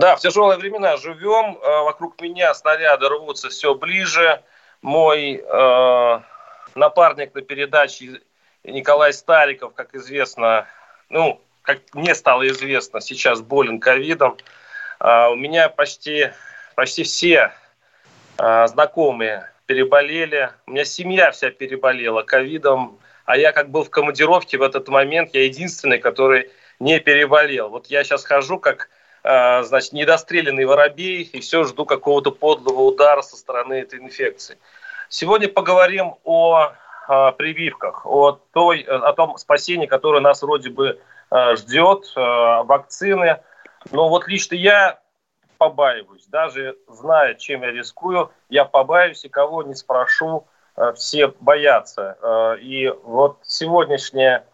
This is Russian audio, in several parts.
Да, в тяжелые времена живем. Э, Вокруг меня снаряды рвутся все ближе. Мой э, напарник на передаче Николай Стариков, как известно, ну, как мне стало известно, сейчас болен ковидом. Э, у меня почти, почти все э, знакомые переболели. У меня семья вся переболела ковидом. А я как был в командировке в этот момент, я единственный, который не переболел. Вот я сейчас хожу как значит, недостреленный воробей и все жду какого-то подлого удара со стороны этой инфекции. Сегодня поговорим о э, прививках, о, той, о том спасении, которое нас вроде бы э, ждет, э, вакцины. Но вот лично я побаиваюсь, даже зная, чем я рискую, я побаиваюсь и кого не спрошу, э, все боятся. Э, И вот сегодняшняя э,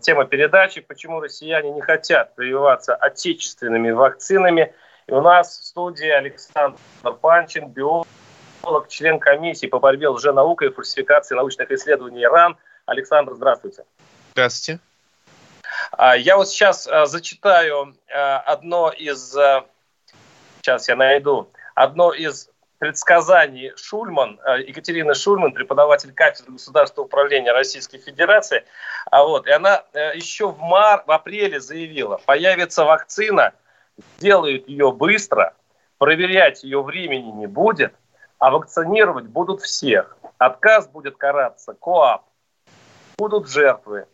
тема передачи, почему россияне не хотят прививаться отечественными вакцинами. И у нас в студии Александр Панчин, биолог, член комиссии по борьбе с лженаукой и фальсификацией научных исследований РАН. Александр, здравствуйте. Здравствуйте. А, Я вот сейчас а, зачитаю а, одно из, сейчас я найду, одно из предсказаний Шульман, Екатерины Шульман, преподаватель кафедры государственного управления Российской Федерации. А вот, и она э, еще в, мар, в апреле заявила, появится вакцина, делают ее быстро, проверять ее времени не будет, а вакцинировать будут всех. Отказ будет караться КОАП, будут жертвы.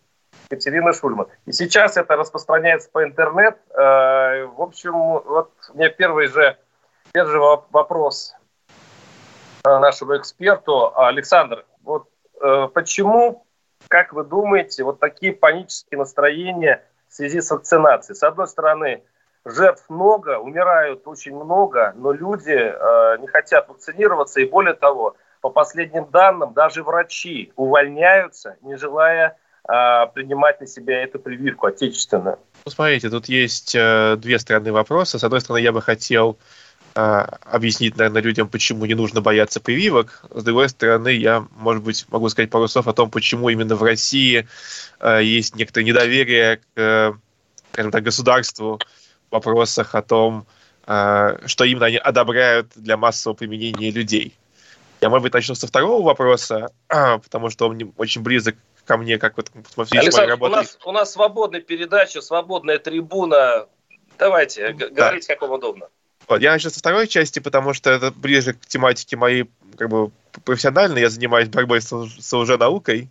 Екатерина Шульман. И сейчас это распространяется по интернет. Э, В общем, вот меня первый же, первый же воп- вопрос э, нашему эксперту. Александр, вот почему, как вы думаете, вот такие панические настроения в связи с вакцинацией? С одной стороны, жертв много, умирают очень много, но люди э, не хотят вакцинироваться. И более того, по последним данным, даже врачи увольняются, не желая э, принимать на себя эту прививку отечественную. Ну, смотрите, тут есть э, две стороны вопроса. С одной стороны, я бы хотел э, объяснить, наверное, людям, почему не нужно бояться прививок. С другой стороны, я, может быть, могу сказать пару слов о том, почему именно в России э, есть некоторое недоверие к, скажем так, государству в вопросах о том, э, что именно они одобряют для массового применения людей. Я, может быть, начну со второго вопроса, потому что он очень близок ко мне, как вот во связи с моей Александр, у нас, у нас свободная передача, свободная трибуна. Давайте, Да. говорите, как вам удобно. Вот, я начну со второй части, потому что это ближе к тематике моей как бы профессиональной. Я занимаюсь борьбой с, с лженаукой.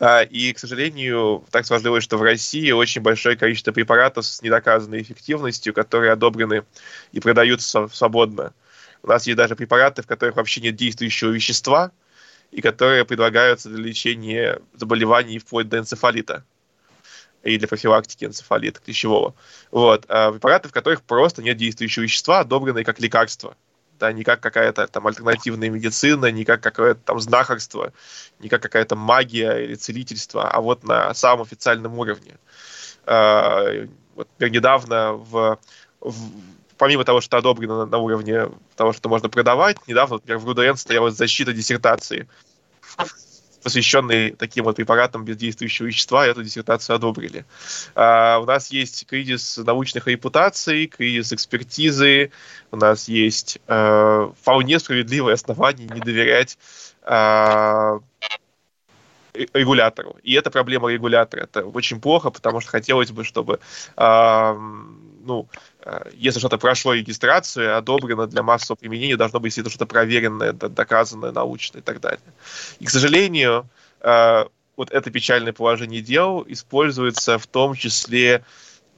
А, И, к сожалению, так сложилось, что в России очень большое количество препаратов с недоказанной эффективностью, которые одобрены и продаются свободно. У нас есть даже препараты, в которых вообще нет действующего вещества, и которые предлагаются для лечения заболеваний вплоть до энцефалита и для профилактики энцефалита клещевого. Вот. А препараты, в которых просто нет действующего вещества, одобренные как лекарство. Да, не как какая-то там альтернативная медицина, не как какое-то там знахарство, не как какая-то магия или целительство, а вот на самом официальном уровне. А, вот, недавно в, в- помимо того, что одобрено на уровне того, что можно продавать, недавно, например, в РУДН стояла защита диссертации, посвященной таким вот препаратам без действующего вещества, эту диссертацию одобрили. А, у нас есть кризис научных репутаций, кризис экспертизы, у нас есть э, вполне справедливое основание не доверять а, ре- регулятору. И это проблема регулятора. Это очень плохо, потому что хотелось бы, чтобы а, ну, э, если что-то прошло регистрацию, одобрено для массового применения, должно быть это что-то проверенное, доказанное научно и так далее. И, к сожалению, э, вот это печальное положение дел используется в том числе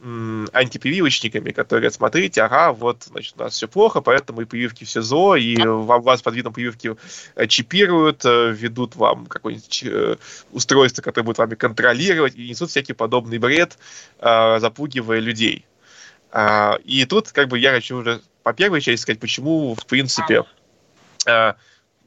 антипрививочниками, которые смотрите, ага, вот, значит, у нас все плохо, поэтому и прививки все зло, и вам, вас под видом прививки э, чипируют, ведут вам какое-нибудь устройство, которое будет вами контролировать, и несут всякий подобный бред, запугивая людей. А, И тут как бы я хочу уже по первой части сказать, почему, в принципе, э,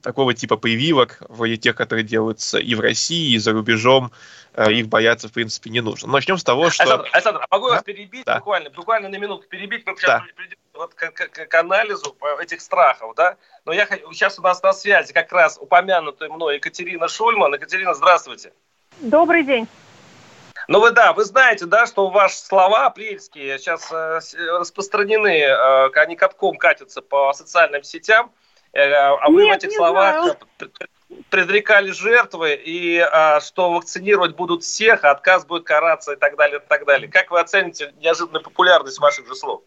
такого типа прививок, вроде тех, которые делаются и в России, и за рубежом, э, их бояться, в принципе, не нужно. Начнем с того, что... Александр, Александр а могу да? вас перебить да. буквально, буквально на минутку перебить? Мы сейчас да. придем вот к, к, к анализу этих страхов, да? Но я сейчас у нас на связи как раз упомянутая мной Екатерина Шульман. Екатерина, здравствуйте. Добрый день. Ну вы да, вы знаете, да, что ваши слова апрельские сейчас э, распространены, э, они катком катятся по социальным сетям, э, а вы Нет, в этих словах знаю. предрекали жертвы и что вакцинировать будут всех, а отказ будет караться и так далее, и так далее. Как вы оцените неожиданную популярность ваших же слов?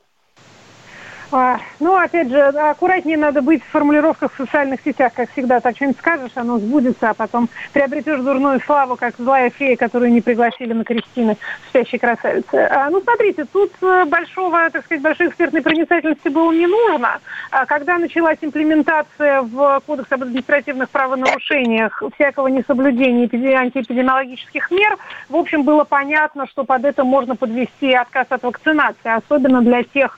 А, ну, опять же, аккуратнее надо быть в формулировках в социальных сетях, как всегда. Так что-нибудь скажешь, оно сбудется, а потом приобретешь дурную славу, как злая фея, которую не пригласили на крестины спящей красавицы. А, ну, смотрите, тут э, большого, так сказать, большой экспертной проницательности было не нужно. А когда началась имплементация в Кодекс об административных правонарушениях всякого несоблюдения антиэпидемиологических мер, в общем, было понятно, что под это можно подвести отказ от вакцинации, особенно для тех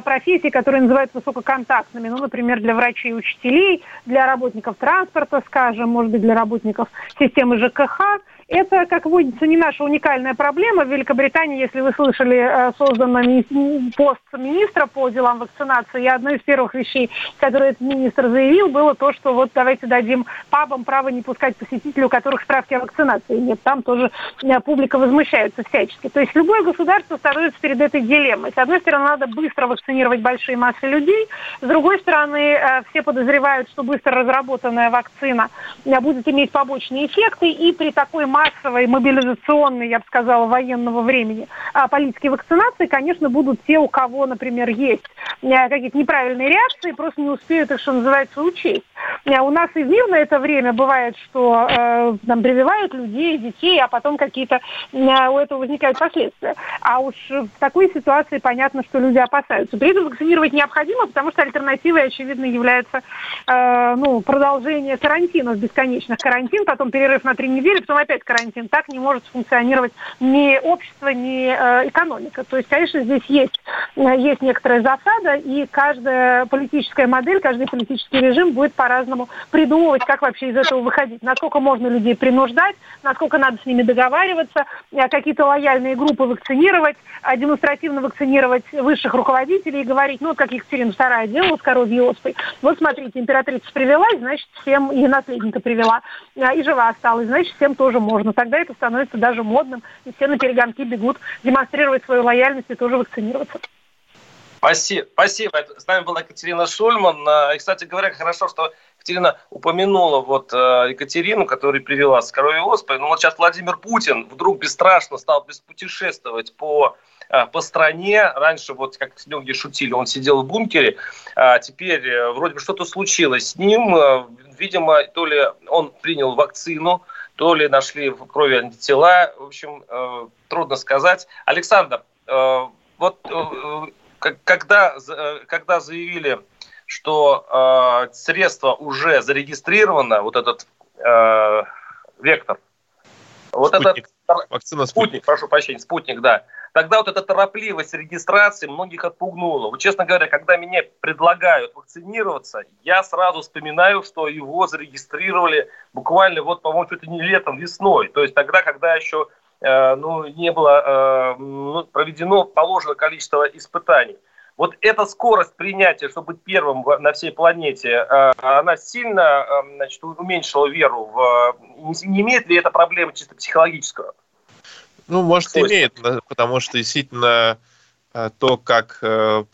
профессий, которые называются высококонтактными, ну, например, для врачей и учителей, для работников транспорта, скажем, может быть, для работников системы ЖКХ. Это, как водится, не наша уникальная проблема. В Великобритании, если вы слышали, э, создан пост министра по делам вакцинации, и одной из первых вещей, которые этот министр заявил, было то, что вот давайте дадим пабам право не пускать посетителей, у которых справки о вакцинации нет. Там тоже э, публика возмущается всячески. То есть любое государство становится перед этой дилеммой. С одной стороны, надо быстро вакцинировать большие массы людей, с другой стороны, э, все подозревают, что быстро разработанная вакцина будет иметь побочные эффекты, и при такой массовой, мобилизационной, я бы сказала, военного времени а политики вакцинации, конечно, будут те, у кого, например, есть э, какие-то неправильные реакции, просто не успеют их, что называется, учесть. Э, у нас и в мирное это время бывает, что э, там прививают людей, детей, а потом какие-то у этого возникают последствия. А уж в такой ситуации понятно, что люди опасаются. При этом вакцинировать необходимо, потому что альтернативой, очевидно, является ну, продолжение карантинов бесконечных. Карантин, потом перерыв на три недели, потом опять карантин. Так не может функционировать ни общество, ни э, экономика. То есть, конечно, здесь есть, э, есть некоторая засада, и каждая политическая модель, каждый политический режим будет по-разному придумывать, как вообще из этого выходить. Насколько можно людей принуждать, насколько надо с ними договариваться, э, какие-то лояльные группы вакцинировать, э, демонстративно вакцинировать высших руководителей и говорить, ну, как Екатерина II делала с коровьей оспой. Вот смотрите, императрица привелась, значит, всем и наследника привела, и жива осталась, значит, всем тоже можно можно. Тогда это становится даже модным, и все на перегонки бегут демонстрировать свою лояльность и тоже вакцинироваться. Спасибо. Спасибо. С нами была Екатерина Шульман. А, и, кстати говоря, хорошо, что Екатерина упомянула вот а, Екатерину, которая привела с коровьей оспой. Ну вот сейчас Владимир Путин вдруг бесстрашно стал беспутешествовать по а, по стране. Раньше, вот как многие шутили, он сидел в бункере, а теперь э, вроде бы что-то случилось с ним. Видимо, то ли он принял вакцину, то ли нашли в крови антитела. В общем, э, трудно сказать. Александр, э, вот э, когда, когда заявили, что средство уже зарегистрировано, вот этот вектор, вот спутник. этот Вакцина спутник. спутник, прошу прощения, спутник, да. Тогда вот эта торопливость регистрации многих отпугнула. Вот, честно говоря, когда меня предлагают вакцинироваться, я сразу вспоминаю, что его зарегистрировали буквально вот, по-моему, чуть ли не летом, весной. То есть тогда, когда еще э, ну, не было э, ну, проведено положенное количество испытаний. Вот эта скорость принятия, чтобы быть первым на всей планете, э, она сильно э, значит, уменьшила веру в... Не имеет ли это проблемы чисто психологического? Ну, может, свойства. имеет, потому что действительно э, то, как э,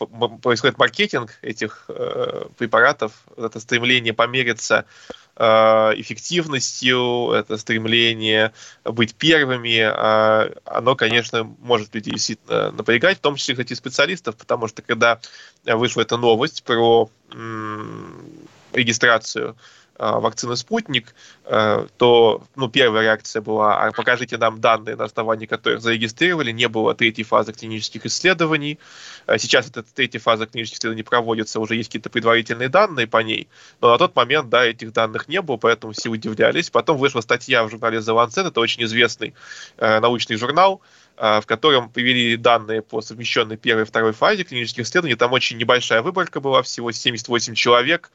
происходит маркетинг этих э, препаратов, это стремление помериться эффективностью, это стремление быть первыми, оно, конечно, может людей действительно напрягать, в том числе, кстати, специалистов, потому что когда вышла эта новость про регистрацию а, вакцины «Спутник», э, то ну, первая реакция была, а покажите нам данные, на основании которых зарегистрировали, не было третьей фазы клинических исследований. Э, сейчас эта третья фаза клинических исследований проводится, уже есть какие-то предварительные данные по ней, но на тот момент, да, этих данных не было, поэтому все удивлялись. Потом вышла статья в журнале The Lancet, это очень известный э, научный журнал, в котором привели данные по совмещенной первой и второй фазе клинических исследований. Там очень небольшая выборка была, всего 78 человек.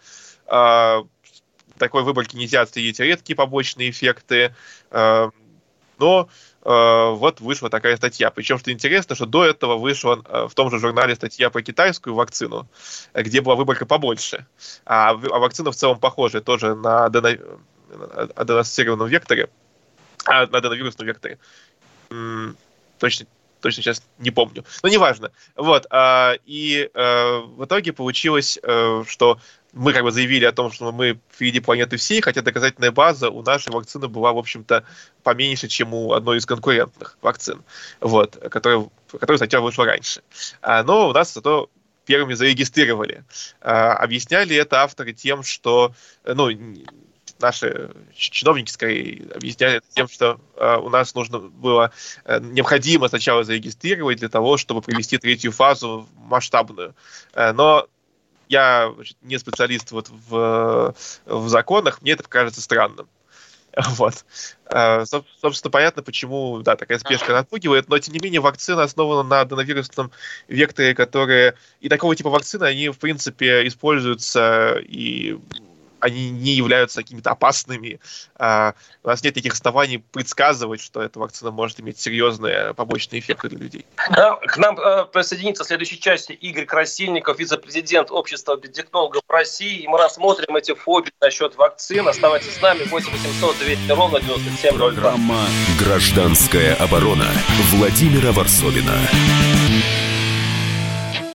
Такой выборке нельзя отследить редкие побочные эффекты, но вот вышла такая статья. Причем, что интересно, что до этого вышла в том же журнале статья про китайскую вакцину, где была выборка побольше. А, а вакцина в целом похожая тоже на аденоассоциированном векторе, а, на аденовирусном векторе. Точно, точно сейчас не помню. Но неважно. Вот. А, и в итоге получилось, что мы как бы заявили о том, что мы впереди планеты всей, хотя доказательная база у нашей вакцины была, в общем-то, поменьше, чем у одной из конкурентных вакцин, вот, которая, которая статья вышла раньше. А, но у нас зато первыми зарегистрировали. А, объясняли это авторы тем, что, ну, наши чиновники скорее объясняли тем, что э, у нас нужно было э, необходимо сначала зарегистрировать для того, чтобы провести третью фазу масштабную. Э, но я значит, не специалист вот в, в законах, мне это кажется странным. Вот. Э, собственно, понятно, почему, да, такая спешка отпугивает, но, тем не менее, вакцина основана на аденовирусном векторе, которые... И такого типа вакцины, они, в принципе, используются и они не являются какими-то опасными. А, у нас нет никаких оснований предсказывать, что эта вакцина может иметь серьезные побочные эффекты для людей. К нам э, присоединится в следующей части Игорь Красильников, вице-президент Общества биотехнологов России. И мы рассмотрим эти фобии насчет вакцин. Оставайтесь с нами. 8 800 200 ровно 9702. Программа «Гражданская оборона» Владимира Варсовина.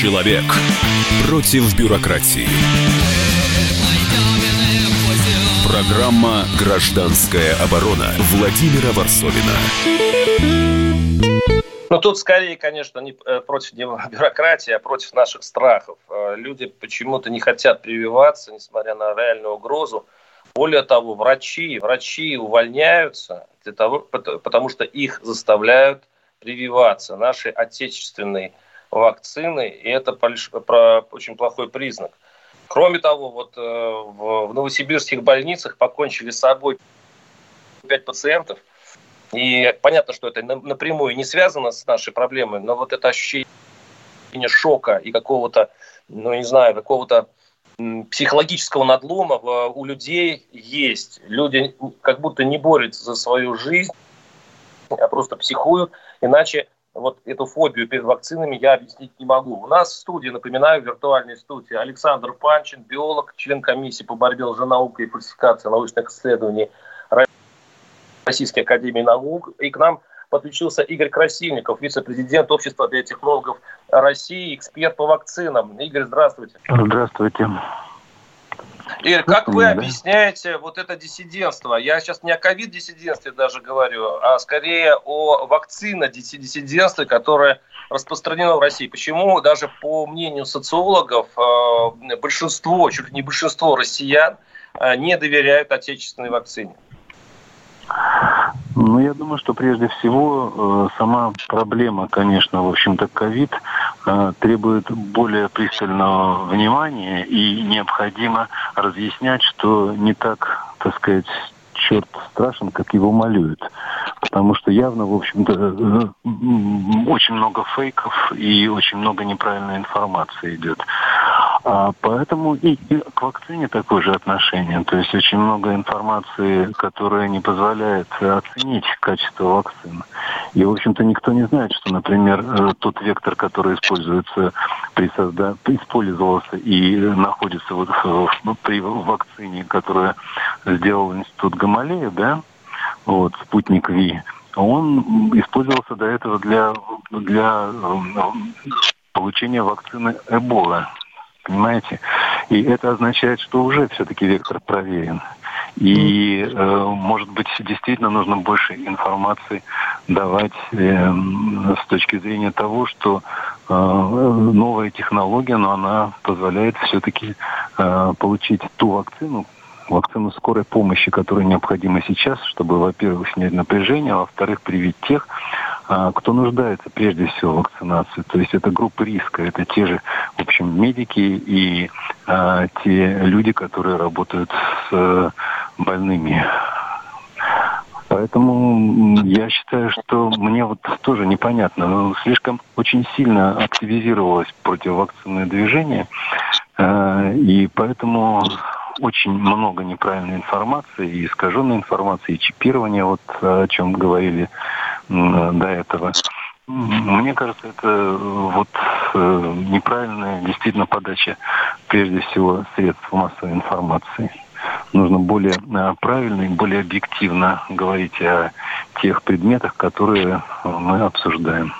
Человек против бюрократии. Программа «Гражданская оборона» Владимира Варсовина. Ну, тут скорее, конечно, не э, против бюрократии, а против наших страхов. Э, люди почему-то не хотят прививаться, несмотря на реальную угрозу. Более того, врачи, врачи увольняются для того, потому что их заставляют прививаться. Наши отечественные вакцины, и это очень плохой признак. Кроме того, вот э, в новосибирских больницах покончили с собой пять пациентов. И понятно, что это напрямую не связано с нашей проблемой, но вот это ощущение шока и какого-то, ну не знаю, какого-то психологического надлома у людей есть. Люди как будто не борются за свою жизнь, а просто психуют, иначе вот эту фобию перед вакцинами я объяснить не могу. У нас в студии, напоминаю, в виртуальной студии Александр Панчин, биолог, член комиссии по борьбе лженаукой и фальсификации научных исследований Российской Академии Наук. И к нам подключился Игорь Красильников, вице-президент Общества биотехнологов России, эксперт по вакцинам. Игорь, здравствуйте. Здравствуйте. Игорь, как вы объясняете вот это диссидентство? Я сейчас не о ковид-диссидентстве даже говорю, а скорее о вакцина-диссидентстве, которое распространено в России. Почему даже по мнению социологов э, большинство, чуть ли не большинство россиян э, не доверяют отечественной вакцине? Ну, я думаю, что прежде всего э, сама проблема, конечно, в общем-то, ковид требует более пристального внимания и необходимо разъяснять, что не так, так сказать, черт страшен, как его малюют. Потому что явно, в общем-то, э, очень много фейков и очень много неправильной информации идет. А поэтому и, и к вакцине такое же отношение. То есть очень много информации, которая не позволяет оценить качество вакцин. И, в общем-то, никто не знает, что, например, э, тот вектор, который используется при созда... использовался и находится вот при вакцине, которую сделал Институт Гамалея, да, вот, спутник Ви, он использовался до этого для, для э, получения вакцины Эбола понимаете? И это означает, что уже все-таки вектор проверен. И, э, может быть, действительно нужно больше информации давать э, с точки зрения того, что э, новая технология, но она позволяет все-таки э, получить ту вакцину, вакцину скорой помощи, которая необходима сейчас, чтобы, во-первых, снять напряжение, а во-вторых, привить тех, кто нуждается прежде всего в вакцинации. То есть это группа риска, это те же, в общем, медики и а, те люди, которые работают с а, больными. Поэтому я считаю, что мне вот тоже непонятно, но слишком очень сильно активизировалось противовакцинное движение, э, и поэтому очень много неправильной информации, и искаженной информации, и чипирования, вот о чем говорили до этого. Мне кажется, это э, вот э, неправильная действительно подача, прежде всего, средств массовой информации. Нужно более э, правильно и более объективно говорить о тех предметах, которые мы обсуждаем.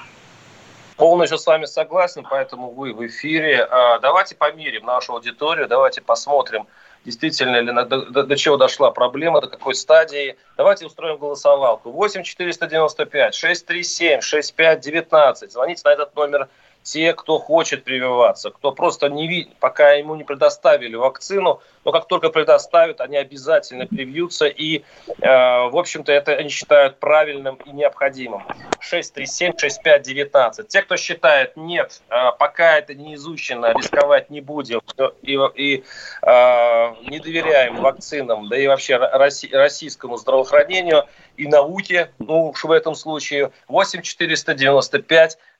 Полностью с вами согласен, поэтому вы в эфире. А, давайте померим нашу аудиторию, давайте посмотрим, действительно ли, до, до, чего дошла проблема, до какой стадии. Давайте устроим голосовалку. 8 495 637 65 19. Звоните на этот номер те, кто хочет прививаться, кто просто не видит, пока ему не предоставили вакцину, но как только предоставят, они обязательно привьются, и, э, в общем-то, это они считают правильным и необходимым. 637-6519. Те, кто считает, нет, э, пока это не изучено, рисковать не будем, и, и э, не доверяем вакцинам, да и вообще российскому здравоохранению, и науке, ну уж в этом случае, 8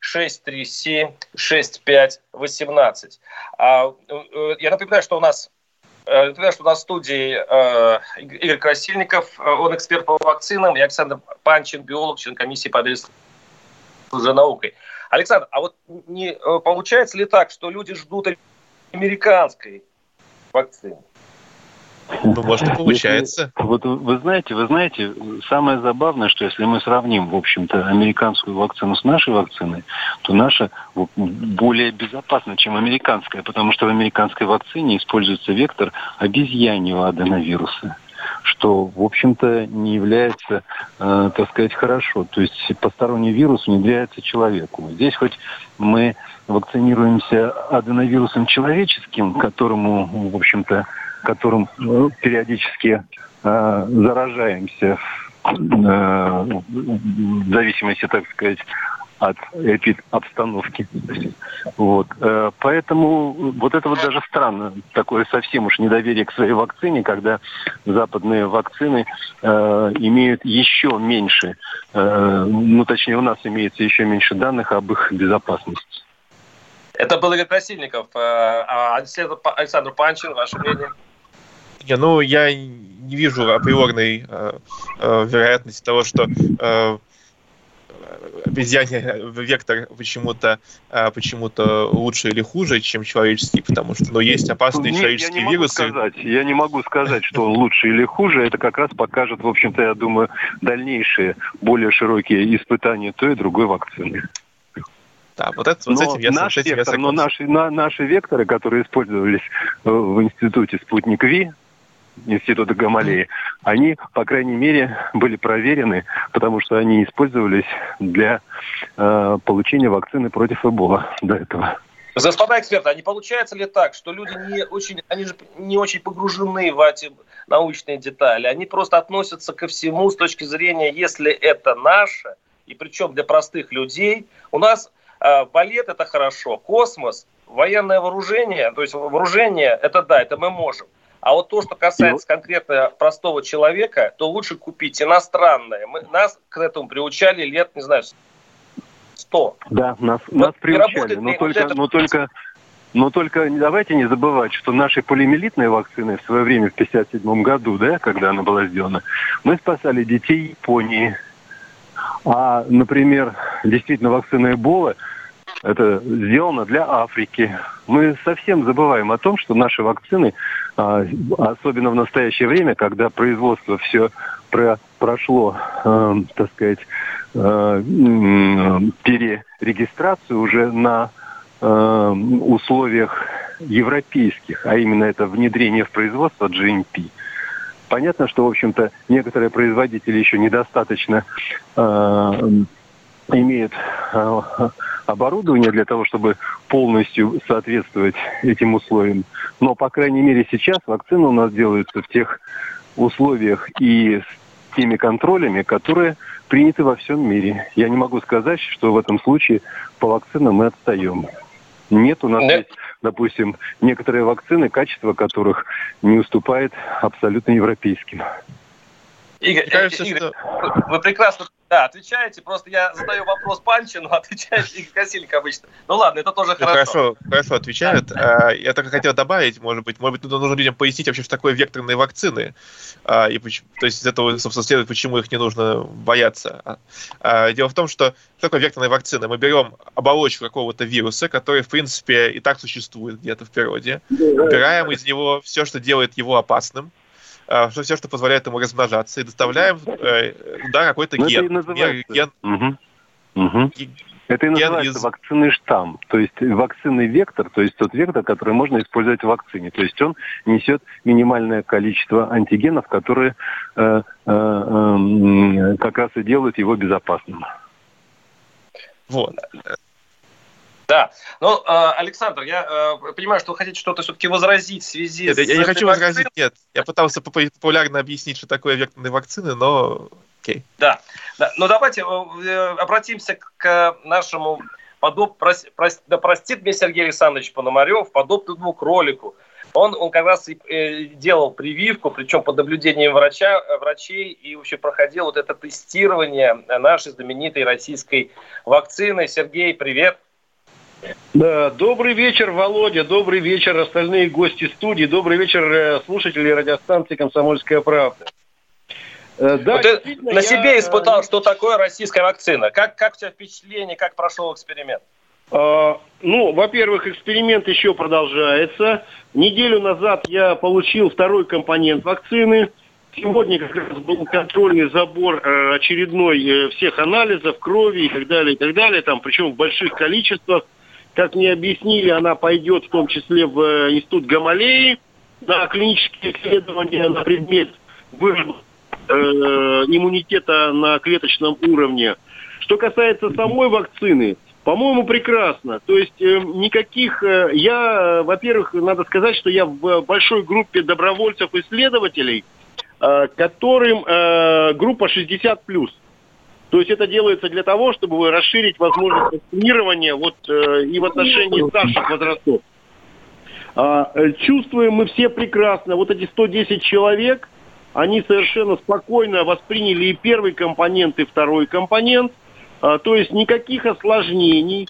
495 637 6518. А, э, я напоминаю, что у нас э, Напоминаю, что у нас в студии э, Игорь Красильников, э, он эксперт по вакцинам, и Александр Панчин, биолог, член комиссии по наукой. Александр, а вот не получается ли так, что люди ждут американской вакцины? Ну, может, и получается. Если, вот вы знаете, вы знаете, самое забавное, что если мы сравним, в общем-то, американскую вакцину с нашей вакциной, то наша более безопасна, чем американская, потому что в американской вакцине используется вектор обезьяньего аденовируса что, в общем-то, не является, э, так сказать, хорошо. То есть посторонний вирус внедряется человеку. Здесь хоть мы вакцинируемся аденовирусом человеческим, которому, в общем-то, которым мы периодически э, заражаемся э, в зависимости, так сказать, от обстановки. Вот. Э, поэтому вот это вот даже странно, такое совсем уж недоверие к своей вакцине, когда западные вакцины э, имеют еще меньше, э, ну точнее у нас имеется еще меньше данных об их безопасности. Это был Игорь Красильников. Э, а Александр Панчин, ваше мнение? Не, ну я не вижу априорной э, э, вероятности того, что э, обезьяне вектор почему-то э, почему-то лучше или хуже, чем человеческий, потому что ну, есть опасные Нет, человеческие я не вирусы. Могу сказать, я не могу сказать, что он лучше или хуже. Это как раз покажет, в общем-то, я думаю, дальнейшие, более широкие испытания той и другой вакцины. Да, вот, это, вот но этим я, наш с этим вектор, я Но наши, на, наши векторы, которые использовались э, в институте «Спутник Ви», Института Гамалеи, они, по крайней мере, были проверены, потому что они использовались для э, получения вакцины против Эбола до этого. Господа эксперты, а не получается ли так, что люди не очень, они же не очень погружены в эти научные детали, они просто относятся ко всему с точки зрения, если это наше, и причем для простых людей, у нас э, балет это хорошо, космос, военное вооружение, то есть вооружение, это да, это мы можем. А вот то, что касается ну. конкретно простого человека, то лучше купить иностранное. Мы, нас к этому приучали лет, не знаю, сто. Да, нас, вот нас приучали, но только, вот это... но только но только давайте не забывать, что наши полимелитные вакцины в свое время, в 1957 году, да, когда она была сделана, мы спасали детей Японии. А, например, действительно вакцина Эбола – это сделано для Африки. Мы совсем забываем о том, что наши вакцины, а, особенно в настоящее время, когда производство все про, прошло, э, так сказать, э, перерегистрацию уже на условиях европейских, а именно это внедрение в производство GMP, Понятно, что, в общем-то, некоторые производители еще недостаточно э, имеют э, оборудование для того, чтобы полностью соответствовать этим условиям. Но, по крайней мере, сейчас вакцины у нас делаются в тех условиях и с теми контролями, которые приняты во всем мире. Я не могу сказать, что в этом случае по вакцинам мы отстаем. Нет, у нас Нет. есть, допустим, некоторые вакцины, качество которых не уступает абсолютно европейским. Игорь, кажется, Игорь что... вы прекрасно да, отвечаете. Просто я задаю вопрос Панчину, отвечает Игорь Красильник обычно. Ну ладно, это тоже ну, хорошо. Хорошо, хорошо отвечают. Да. Я только хотел добавить, может быть, может быть, нужно людям пояснить вообще, что такое векторные вакцины. А, и, то есть из этого, собственно, следует, почему их не нужно бояться. А, а, дело в том, что что такое векторная вакцина? Мы берем оболочку какого-то вируса, который, в принципе, и так существует где-то в природе, убираем из него все, что делает его опасным, а, что все, что позволяет ему размножаться, и доставляем э, да, какой-то ну, ген. ген, ген угу. Угу. Это и называется из... вакцинный штамм, то есть вакцинный вектор, то есть тот вектор, который можно использовать в вакцине. То есть он несет минимальное количество антигенов, которые э, э, э, как раз и делают его безопасным. Вот. Да. Ну, э, Александр, я э, понимаю, что вы хотите что-то все-таки возразить в связи нет, с... Я не хочу вакциной. возразить, нет. Я пытался популярно объяснить, что такое векторные вакцины, но окей. Да. да. Ну, давайте э, обратимся к нашему подоб... Прос... Прос... Да простит мне Сергей Александрович Пономарев, подобному кролику. Он, он как раз и э, делал прививку, причем под наблюдением врача, врачей, и вообще проходил вот это тестирование нашей знаменитой российской вакцины. Сергей, привет. Да, добрый вечер, Володя, добрый вечер, остальные гости студии, добрый вечер, э, слушатели радиостанции «Комсомольская правда». Э, да, вот ты на я... себе испытал, что такое российская вакцина. Как, как у тебя впечатление, как прошел эксперимент? А, ну, во-первых, эксперимент еще продолжается. Неделю назад я получил второй компонент вакцины. Сегодня как раз был контрольный забор э, очередной всех анализов, крови и так далее, и так далее, там, причем в больших количествах. Как мне объяснили, она пойдет в том числе в э, институт Гамалеи на клинические исследования на предмет выработки э, иммунитета на клеточном уровне. Что касается самой вакцины, по-моему, прекрасно. То есть э, никаких... Э, я, во-первых, надо сказать, что я в большой группе добровольцев-исследователей, э, которым э, группа 60+. То есть это делается для того, чтобы расширить возможность вакцинирования вот, э, и в отношении старших возрастов. А, э, чувствуем мы все прекрасно. Вот эти 110 человек, они совершенно спокойно восприняли и первый компонент, и второй компонент. А, то есть никаких осложнений,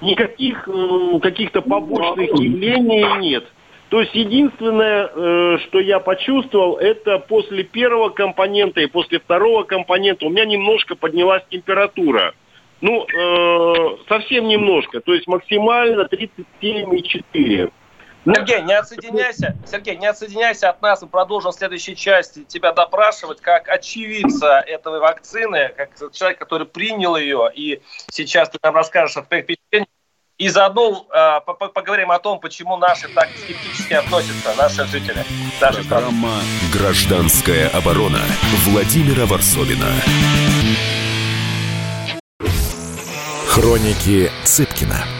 никаких э, каких-то побочных явлений нет. То есть единственное, э, что я почувствовал, это после первого компонента и после второго компонента у меня немножко поднялась температура. Ну, э, совсем немножко, то есть максимально 37,4. Ну, Сергей, не отсоединяйся, Сергей, не отсоединяйся от нас, мы продолжим в следующей части тебя допрашивать как очевидца этой вакцины, как человек, который принял ее, и сейчас ты нам расскажешь о твоих. И заодно э, поговорим о том, почему наши так скептически относятся, наши жители. Нашей Программа. «Гражданская оборона» Владимира Варсовина. Хроники Цыпкина.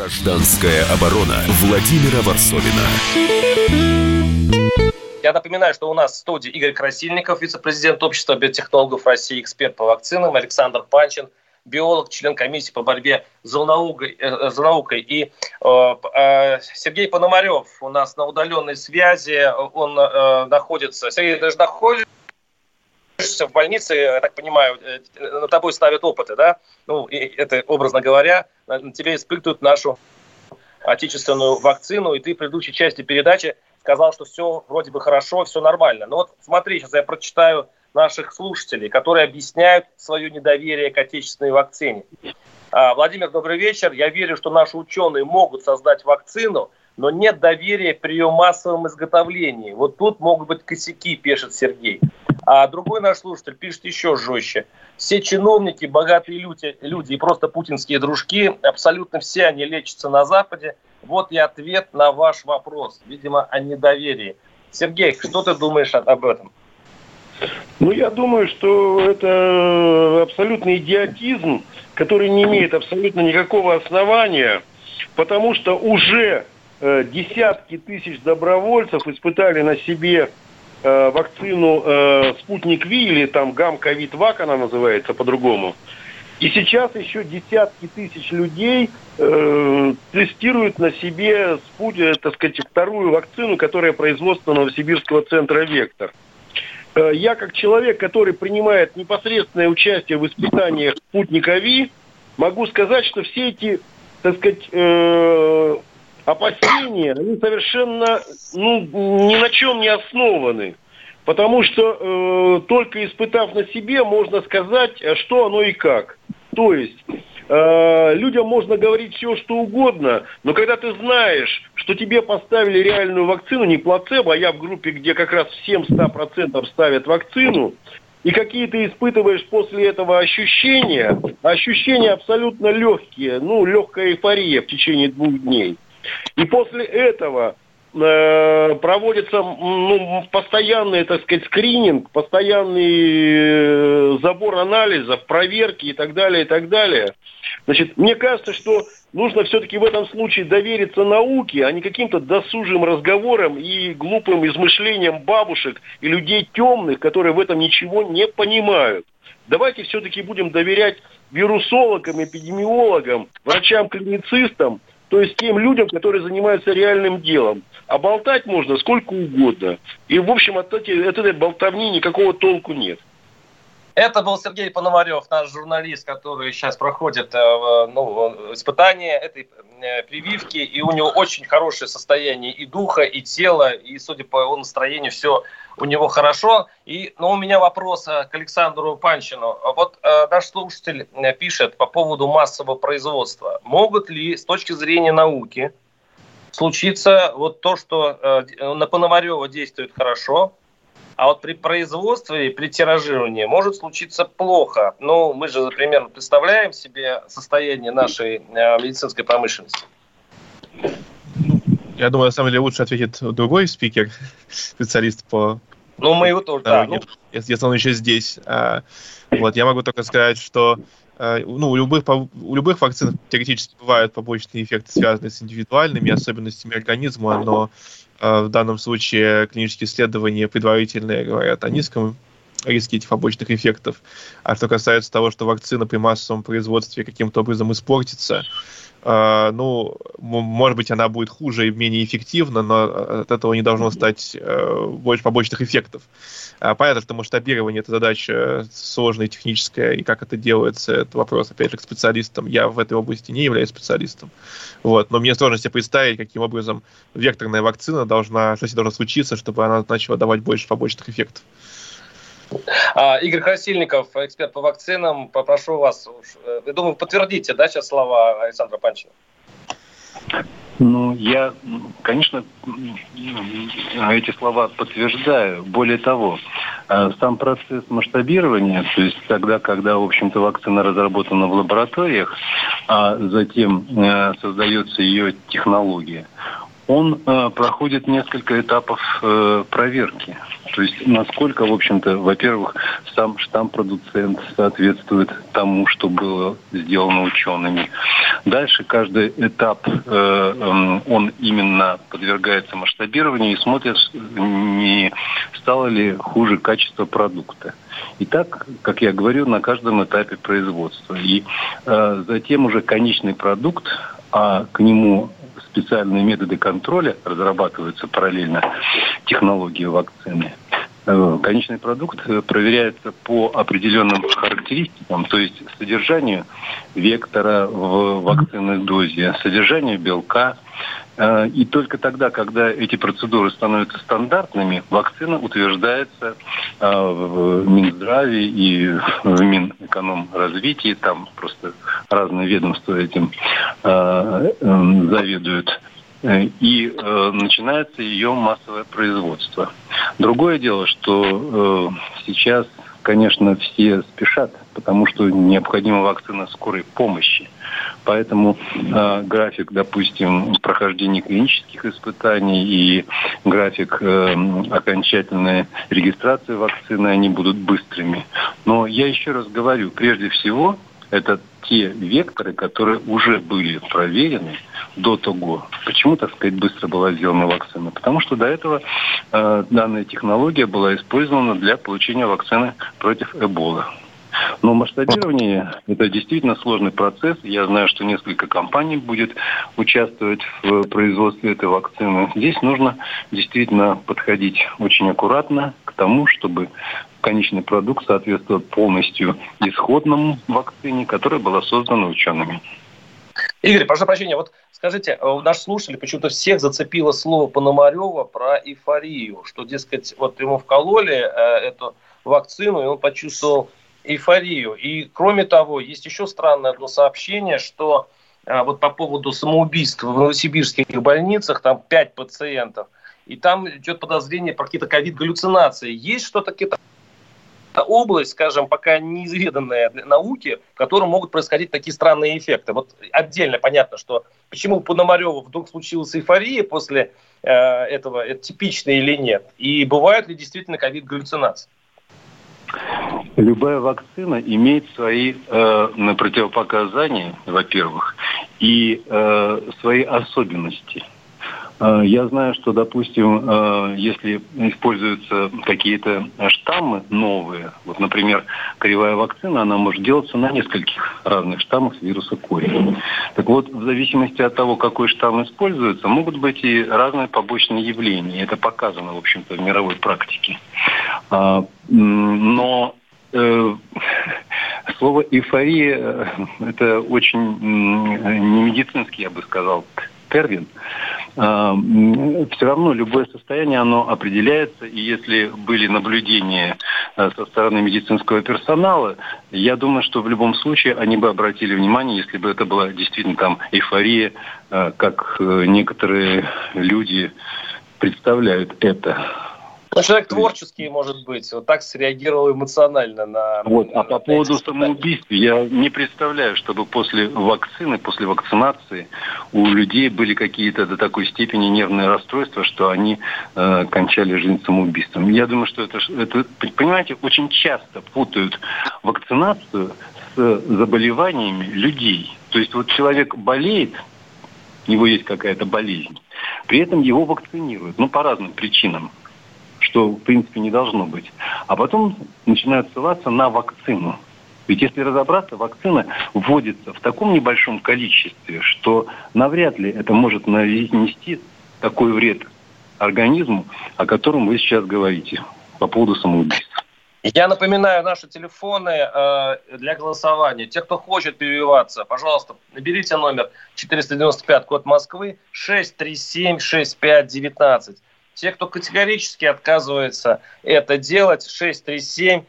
Гражданская оборона Владимира Варсовина. Я напоминаю, что у нас в студии Игорь Красильников, вице-президент Общества биотехнологов России, эксперт по вакцинам, Александр Панчин, биолог, член комиссии по борьбе за наукой, э, за наукой. и э, э, Сергей Пономарев у нас на удаленной связи, он э, находится, Сергей, ты же находишься в больнице, я так понимаю, э, на тобой ставят опыты, да? Ну, и это, образно говоря, на тебе испытывают нашу отечественную вакцину, и ты в предыдущей части передачи сказал, что все вроде бы хорошо, все нормально. Но вот смотри, сейчас я прочитаю наших слушателей, которые объясняют свое недоверие к отечественной вакцине. А, Владимир, добрый вечер. Я верю, что наши ученые могут создать вакцину, но нет доверия при ее массовом изготовлении. Вот тут могут быть косяки, пишет Сергей. А другой наш слушатель пишет еще жестче. Все чиновники, богатые люди, люди и просто путинские дружки, абсолютно все они лечатся на Западе. Вот и ответ на ваш вопрос, видимо, о недоверии. Сергей, что ты думаешь об этом? Ну, я думаю, что это абсолютный идиотизм, который не имеет абсолютно никакого основания, потому что уже э, десятки тысяч добровольцев испытали на себе э, вакцину э, «Спутник Ви» или там «Гам-ковид-вак» она называется по-другому. И сейчас еще десятки тысяч людей э, тестируют на себе спутник, так сказать, вторую вакцину, которая производства Новосибирского центра «Вектор». Э, я как человек, который принимает непосредственное участие в испытаниях спутника Ви, могу сказать, что все эти, так сказать, э, опасения, они совершенно ну, ни на чем не основаны. Потому что э, только испытав на себе, можно сказать, что оно и как. То есть э, людям можно говорить все, что угодно, но когда ты знаешь, что тебе поставили реальную вакцину, не плацебо, а я в группе, где как раз всем 100% ставят вакцину, и какие ты испытываешь после этого ощущения, ощущения абсолютно легкие, ну, легкая эйфория в течение двух дней. И после этого э, проводится ну, постоянный, так сказать, скрининг, постоянный э, забор анализов, проверки и так далее, и так далее. Значит, мне кажется, что нужно все-таки в этом случае довериться науке, а не каким-то досужим разговорам и глупым измышлениям бабушек и людей темных, которые в этом ничего не понимают. Давайте все-таки будем доверять вирусологам, эпидемиологам, врачам-клиницистам, то есть тем людям, которые занимаются реальным делом. А болтать можно сколько угодно. И, в общем, от этой, от этой болтовни никакого толку нет. Это был Сергей Пономарев, наш журналист, который сейчас проходит э, ну, испытание этой э, прививки, и у него очень хорошее состояние и духа, и тела, и, судя по его настроению, все у него хорошо. И, но ну, у меня вопрос э, к Александру Панчину. Вот э, наш слушатель пишет по поводу массового производства. Могут ли с точки зрения науки случиться вот то, что э, на Пономарева действует хорошо, а вот при производстве и при тиражировании может случиться плохо. Ну, мы же примерно представляем себе состояние нашей э, медицинской промышленности. Я думаю, на самом деле лучше ответит другой спикер, специалист по... Ну, мы его тоже, да. Ну... Если он еще здесь. А, вот, я могу только сказать, что а, ну, у любых, у любых вакцин теоретически бывают побочные эффекты, связанные с индивидуальными особенностями организма, но в данном случае клинические исследования предварительные говорят о низком риске этих побочных эффектов. А что касается того, что вакцина при массовом производстве каким-то образом испортится, Uh, ну, может быть, она будет хуже и менее эффективна, но от этого не должно стать uh, больше побочных эффектов. Uh, понятно, что масштабирование – это задача сложная, техническая, и как это делается, это вопрос, опять же, к специалистам. Я в этой области не являюсь специалистом. Вот. Но мне сложно себе представить, каким образом векторная вакцина должна, что с должно случиться, чтобы она начала давать больше побочных эффектов. А, Игорь Красильников, эксперт по вакцинам, попрошу вас, э, я думаю, подтвердите, да, сейчас слова Александра Панчина? Ну, я, конечно, эти слова подтверждаю. Более того, э, сам процесс масштабирования, то есть тогда, когда, в общем-то, вакцина разработана в лабораториях, а затем э, создается ее технология, он э, проходит несколько этапов э, проверки. То есть насколько, в общем-то, во-первых, сам штамм-продуцент соответствует тому, что было сделано учеными. Дальше каждый этап, э, э, он именно подвергается масштабированию и смотрит, не стало ли хуже качество продукта. И так, как я говорю, на каждом этапе производства. И э, затем уже конечный продукт, а к нему специальные методы контроля, разрабатываются параллельно технологии вакцины. Э, конечный продукт э, проверяется по определенным характеристикам то есть содержанию вектора в вакцинной дозе, содержанию белка. Э, и только тогда, когда эти процедуры становятся стандартными, вакцина утверждается э, в Минздраве и в Минэкономразвитии. Там просто разные ведомства этим э, заведуют и начинается ее массовое производство. Другое дело, что сейчас, конечно, все спешат, потому что необходима вакцина скорой помощи. Поэтому э, график, допустим, прохождения клинических испытаний и график э, окончательной регистрации вакцины, они будут быстрыми. Но я еще раз говорю, прежде всего, это те векторы, которые уже были проверены до того. Почему, так сказать, быстро была сделана вакцина? Потому что до этого э, данная технология была использована для получения вакцины против Эбола. Но масштабирование – это действительно сложный процесс. Я знаю, что несколько компаний будет участвовать в производстве этой вакцины. Здесь нужно действительно подходить очень аккуратно к тому, чтобы конечный продукт соответствовал полностью исходному вакцине, которая была создана учеными. Игорь, прошу прощения, вот скажите, э, наш слушатель почему-то всех зацепило слово Пономарева про эйфорию, что, дескать, вот ему вкололи э, эту вакцину, и он почувствовал эйфорию. И кроме того, есть еще странное одно сообщение, что э, вот по поводу самоубийств в новосибирских больницах, там 5 пациентов, и там идет подозрение про какие-то ковид-галлюцинации. Есть что-то, какие-то область, скажем, пока неизведанная для науки, в которой могут происходить такие странные эффекты. Вот отдельно понятно, что почему у Пономарева вдруг случилась эйфория после э, этого, это типично или нет, и бывают ли действительно ковид-галлюцинации. Любая вакцина имеет свои э, противопоказания, во-первых, и э, свои особенности – я знаю, что, допустим, а, если используются какие-то штаммы новые, вот, например, кривая вакцина, она может делаться на нескольких разных штаммах вируса кори. Так вот, в зависимости от того, какой штамм используется, могут быть и разные побочные явления. Это показано, в общем-то, в мировой практике. А, но э, слово эйфория э, это очень не медицинский, я бы сказал, термин. А, все равно любое состояние, оно определяется, и если были наблюдения э, со стороны медицинского персонала, я думаю, что в любом случае они бы обратили внимание, если бы это была действительно там эйфория, э, как э, некоторые люди представляют это. Ну, человек творческий, может быть, вот так среагировал эмоционально на... Вот, а по поводу самоубийств, я не представляю, чтобы после вакцины, после вакцинации у людей были какие-то до такой степени нервные расстройства, что они э, кончали жизнь самоубийством. Я думаю, что это, это, понимаете, очень часто путают вакцинацию с заболеваниями людей. То есть вот человек болеет, у него есть какая-то болезнь, при этом его вакцинируют, ну, по разным причинам что, в принципе, не должно быть. А потом начинают ссылаться на вакцину. Ведь если разобраться, вакцина вводится в таком небольшом количестве, что навряд ли это может нанести такой вред организму, о котором вы сейчас говорите по поводу самоубийства. Я напоминаю наши телефоны э, для голосования. Те, кто хочет прививаться, пожалуйста, наберите номер 495, код Москвы, 637-6519. Те, кто категорически отказывается это делать, 637-6518.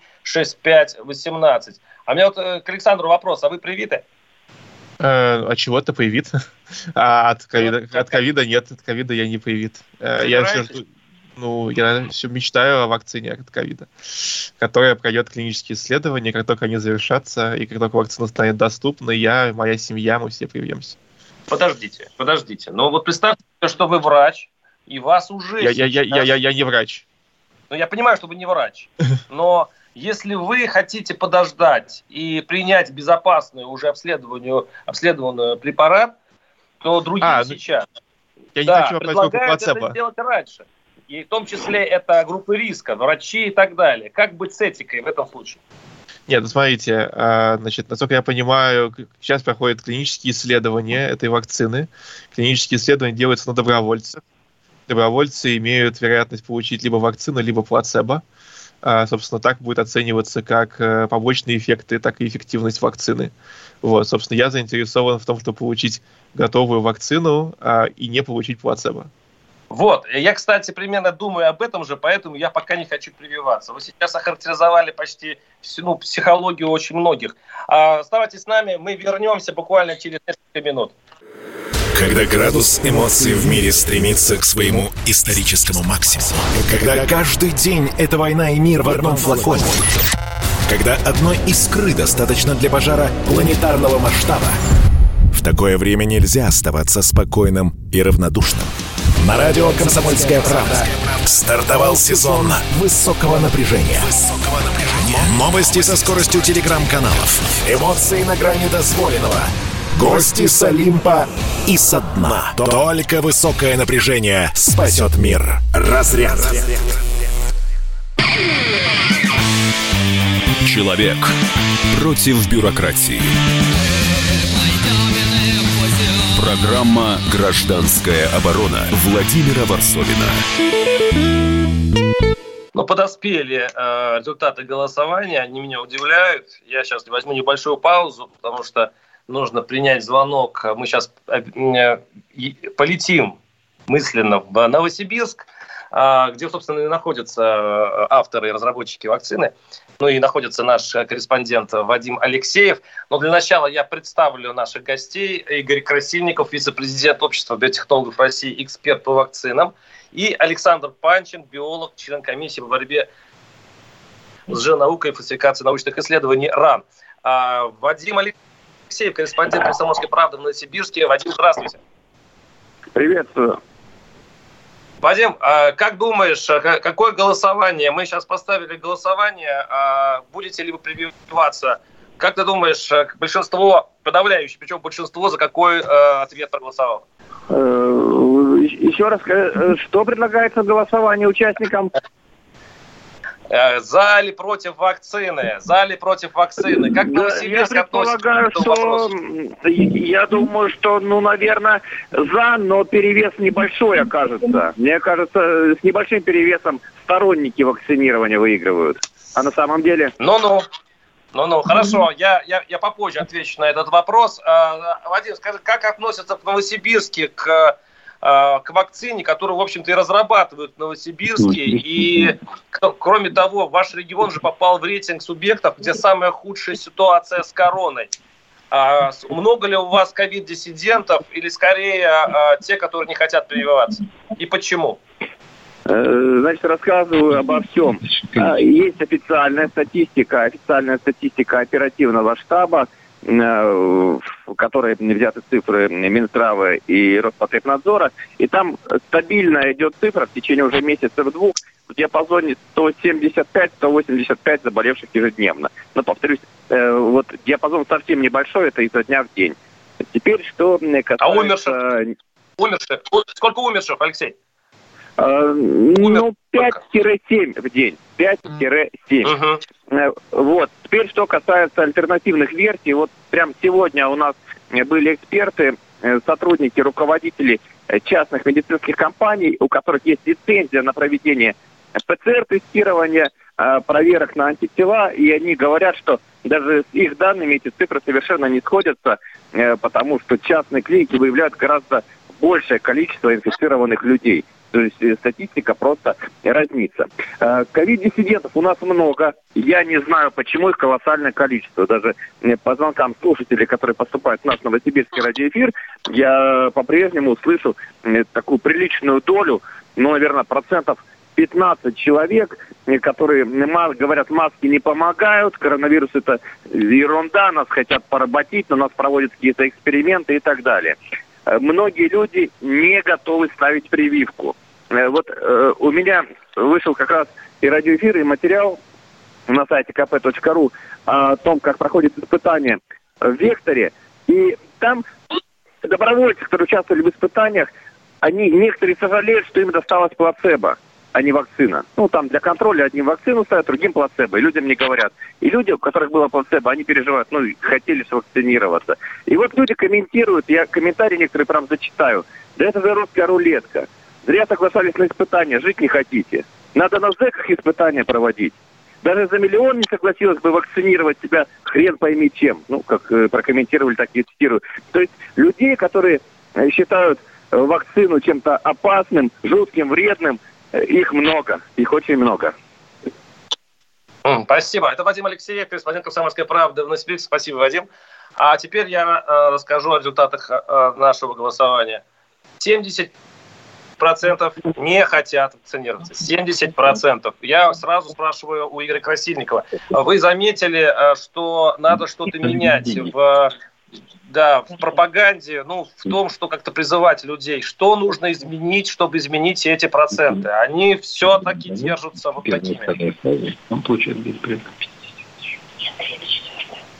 А у меня вот э, к Александру вопрос. А вы привиты? Э, а чего ты привит? А от ковида, от ковида нет, от ковида я не привит. Э, я все жду, ну, я все мечтаю о вакцине от ковида, которая пройдет клинические исследования, как только они завершатся, и как только вакцина станет доступна, я, моя семья, мы все привьемся. Подождите, подождите. Ну вот представьте, что вы врач, и вас уже... Я, сейчас... я, я, я, я не врач. Ну, я понимаю, что вы не врач, но если вы хотите подождать и принять безопасную уже обследованную, обследованную препарат, то другие а, ну, сейчас я да, не хочу предлагают это сделать раньше. И в том числе это группы риска, врачи и так далее. Как быть с этикой в этом случае? Нет, ну смотрите, а, значит, насколько я понимаю, сейчас проходят клинические исследования этой вакцины. Клинические исследования делаются на добровольцах добровольцы имеют вероятность получить либо вакцину, либо плацебо. А, собственно, так будет оцениваться как э, побочные эффекты, так и эффективность вакцины. Вот, собственно, я заинтересован в том, чтобы получить готовую вакцину а, и не получить плацебо. Вот, я, кстати, примерно думаю об этом же, поэтому я пока не хочу прививаться. Вы сейчас охарактеризовали почти всю ну, психологию очень многих. А, оставайтесь с нами, мы вернемся буквально через несколько минут. Когда градус эмоций в мире стремится к своему историческому максимуму. Когда каждый день это война и мир в одном флаконе. Когда одной искры достаточно для пожара планетарного масштаба. В такое время нельзя оставаться спокойным и равнодушным. На радио «Комсомольская правда» стартовал сезон высокого напряжения. Новости со скоростью телеграм-каналов. Эмоции на грани дозволенного. Гости с Олимпа и со дна. Только высокое напряжение спасет мир. Разряд. Человек против бюрократии. Программа «Гражданская оборона» Владимира Варсовина. Ну, подоспели э, результаты голосования, они меня удивляют. Я сейчас возьму небольшую паузу, потому что нужно принять звонок. Мы сейчас э, полетим мысленно в Новосибирск, а, где, собственно, и находятся э, авторы и разработчики вакцины. Ну и находится наш корреспондент Вадим Алексеев. Но для начала я представлю наших гостей. Игорь Красильников, вице-президент Общества биотехнологов России, эксперт по вакцинам. И Александр Панчин, биолог, член комиссии по борьбе с наукой и фальсификацией научных исследований РАН. А, Вадим Алексеев, корреспондент «Комсомольской правды» в Новосибирске. Вадим, здравствуйте. Приветствую. Вадим, а как думаешь, а какое голосование? Мы сейчас поставили голосование. А будете ли вы прививаться? Как ты думаешь, большинство, подавляющее, причем большинство, за какой ответ проголосовало? Э, еще раз, э, что предлагается в голосовании участникам? Э, за или против вакцины? За или против вакцины? Как Новосибирск я предполагаю, к этому что? Я думаю, что, ну, наверное, за, но перевес небольшой окажется. Мне кажется, с небольшим перевесом сторонники вакцинирования выигрывают. А на самом деле... Ну-ну. Ну-ну, хорошо, я, я, я попозже отвечу на этот вопрос. А, Вадим, скажи, как относятся в Новосибирске к Э, к вакцине, которую, в общем-то, и разрабатывают в Новосибирске. И, кроме того, ваш регион же попал в рейтинг субъектов, где самая худшая ситуация с короной. А, много ли у вас ковид-диссидентов или скорее а, те, которые не хотят прививаться? И почему? Э, значит, рассказываю обо всем. А, есть официальная статистика, официальная статистика оперативного штаба – Э, в которой взяты цифры Минздрава и Роспотребнадзора, и там стабильно идет цифра в течение уже месяцев-двух в диапазоне 175-185 заболевших ежедневно. Но, повторюсь, э, вот диапазон совсем небольшой, это изо дня в день. Теперь, что касается... А умерших? Умерших? Сколько умерших, Алексей? Э, ну, 5-7 в день. 5-7. Угу. Вот. Теперь, что касается альтернативных версий, вот прям сегодня у нас были эксперты, э, сотрудники, руководители частных медицинских компаний, у которых есть лицензия на проведение ПЦР-тестирования, проверок на антитела, и они говорят, что даже с их данными эти цифры совершенно не сходятся, потому что частные клиники выявляют гораздо большее количество инфицированных людей. То есть э, статистика просто разнится. Э, ковид-диссидентов у нас много. Я не знаю, почему их колоссальное количество. Даже э, по звонкам слушателей, которые поступают в наш новосибирский радиоэфир, я по-прежнему слышу такую приличную долю, ну, наверное, процентов 15 человек, которые говорят, маски не помогают, коронавирус это ерунда, нас хотят поработить, на нас проводят какие-то эксперименты и так далее. Многие люди не готовы ставить прививку. Э, вот э, у меня вышел как раз и радиоэфир, и материал на сайте kp.ru о том, как проходит испытание в Векторе. И там добровольцы, которые участвовали в испытаниях, они некоторые сожалеют, что им досталось плацебо а не вакцина. Ну, там для контроля одним вакцину ставят, другим плацебо. И людям не говорят. И люди, у которых было плацебо, они переживают, ну, хотели вакцинироваться. И вот люди комментируют, я комментарии некоторые прям зачитаю. Да это же русская рулетка. Зря соглашались на испытания, жить не хотите. Надо на ЗЭКах испытания проводить. даже за миллион не согласилась бы вакцинировать себя хрен пойми чем. Ну, как э, прокомментировали, так и цитирую. То есть людей, которые э, считают э, вакцину чем-то опасным, жутким, вредным, э, их много, их очень много. Спасибо. Это Вадим Алексеев, корреспондент «Комсомольской правды» в Новосибирске. Спасибо, Вадим. А теперь я э, расскажу о результатах э, нашего голосования. 70 процентов не хотят вакцинироваться. 70 процентов. Я сразу спрашиваю у Игоря Красильникова. Вы заметили, э, что надо что-то менять в да, в пропаганде, ну, в том, что как-то призывать людей, что нужно изменить, чтобы изменить эти проценты. Они все-таки держатся вот такими. Он получает где-то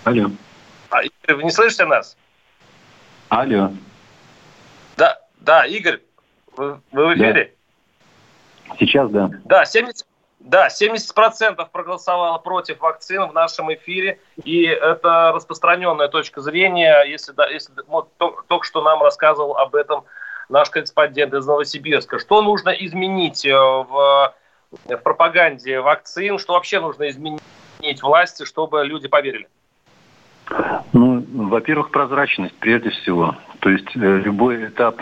Алло. А, Игорь, вы не слышите нас? Алло. Да, да, Игорь, вы, вы в эфире? Да. Сейчас, да. Да, 70, да, 70% проголосовало против вакцин в нашем эфире, и это распространенная точка зрения, если, да, если вот, только что нам рассказывал об этом наш корреспондент из Новосибирска. Что нужно изменить э, в, в пропаганде вакцин, что вообще нужно изменить власти, чтобы люди поверили? Ну, во-первых, прозрачность прежде всего. То есть э, любой этап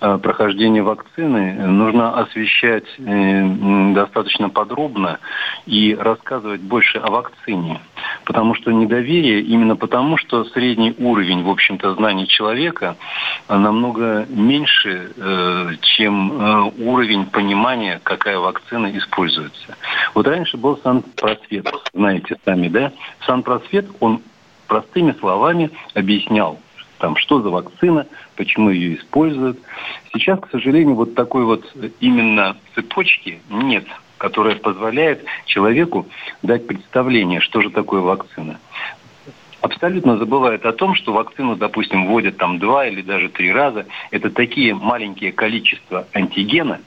э, прохождения вакцины нужно освещать э, достаточно подробно и рассказывать больше о вакцине. Потому что недоверие именно потому, что средний уровень, в общем-то, знаний человека намного меньше, чем уровень понимания, какая вакцина используется. Вот раньше был санпросвет, знаете сами, да? Санпросвет, он простыми словами объяснял, там, что за вакцина, почему ее используют. Сейчас, к сожалению, вот такой вот именно цепочки нет, которая позволяет человеку дать представление, что же такое вакцина. Абсолютно забывают о том, что вакцину, допустим, вводят там два или даже три раза. Это такие маленькие количества антигена,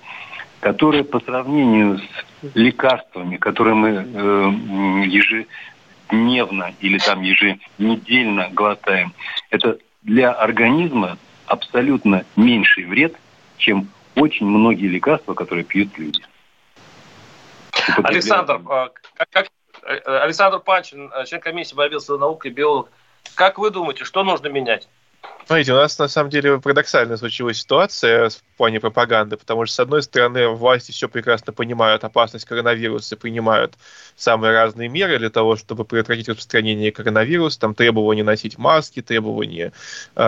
которые по сравнению с лекарствами, которые мы э, ежедневно или там еженедельно глотаем, это для организма абсолютно меньший вред, чем очень многие лекарства, которые пьют люди. Александр, а, как, как, э, Александр Панчин, член комиссии борьбы с наукой, биолог. Как вы думаете, что нужно менять? Смотрите, у нас на самом деле парадоксальная случилась ситуация в плане пропаганды, потому что, с одной стороны, власти все прекрасно понимают опасность коронавируса принимают самые разные меры для того, чтобы предотвратить распространение коронавируса, там требования носить маски, требования э,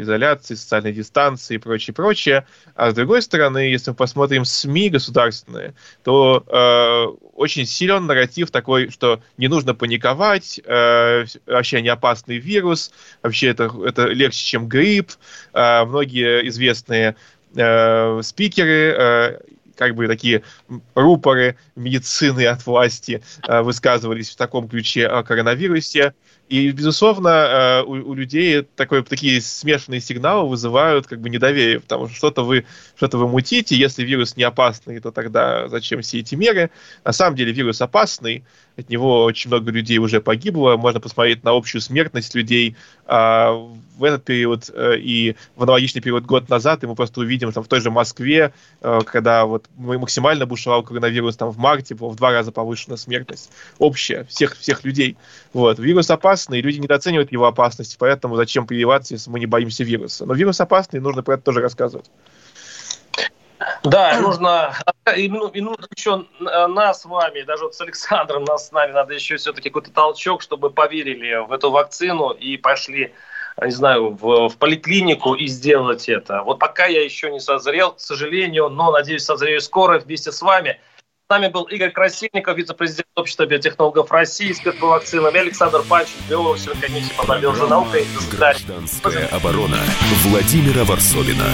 изоляции, социальной дистанции и прочее, прочее. А с другой стороны, если мы посмотрим СМИ государственные, то э, очень силен нарратив такой, что не нужно паниковать, э, вообще не опасный вирус, вообще это, это легче, чем грипп. Э, многие известные э, спикеры э, как бы такие рупоры медицины от власти высказывались в таком ключе о коронавирусе. И, безусловно, у, у людей такой, такие смешанные сигналы вызывают как бы недоверие, потому что что-то вы, что-то вы мутите, если вирус не опасный, то тогда зачем все эти меры? На самом деле вирус опасный, от него очень много людей уже погибло, можно посмотреть на общую смертность людей а, в этот период э, и в аналогичный период год назад, и мы просто увидим там в той же Москве, э, когда вот максимально бушевал коронавирус, там в марте была в два раза повышена смертность общая всех, всех людей. Вот. Вирус опасный, люди недооценивают его опасность, поэтому зачем прививаться, если мы не боимся вируса. Но вирус опасный, нужно про это тоже рассказывать. Да, нужно, и, ну, и нужно еще нас с вами, даже вот с Александром, нас с нами, надо еще все-таки какой-то толчок, чтобы поверили в эту вакцину и пошли, не знаю, в, в поликлинику и сделать это. Вот пока я еще не созрел, к сожалению, но, надеюсь, созрею скоро вместе с вами. С нами был Игорь Красильников, вице-президент общества биотехнологов России, эксперт по вакцинам, и Александр Панчин, биолог, комиссии по борьбе с наукой. Гражданская оборона Владимира Варсовина.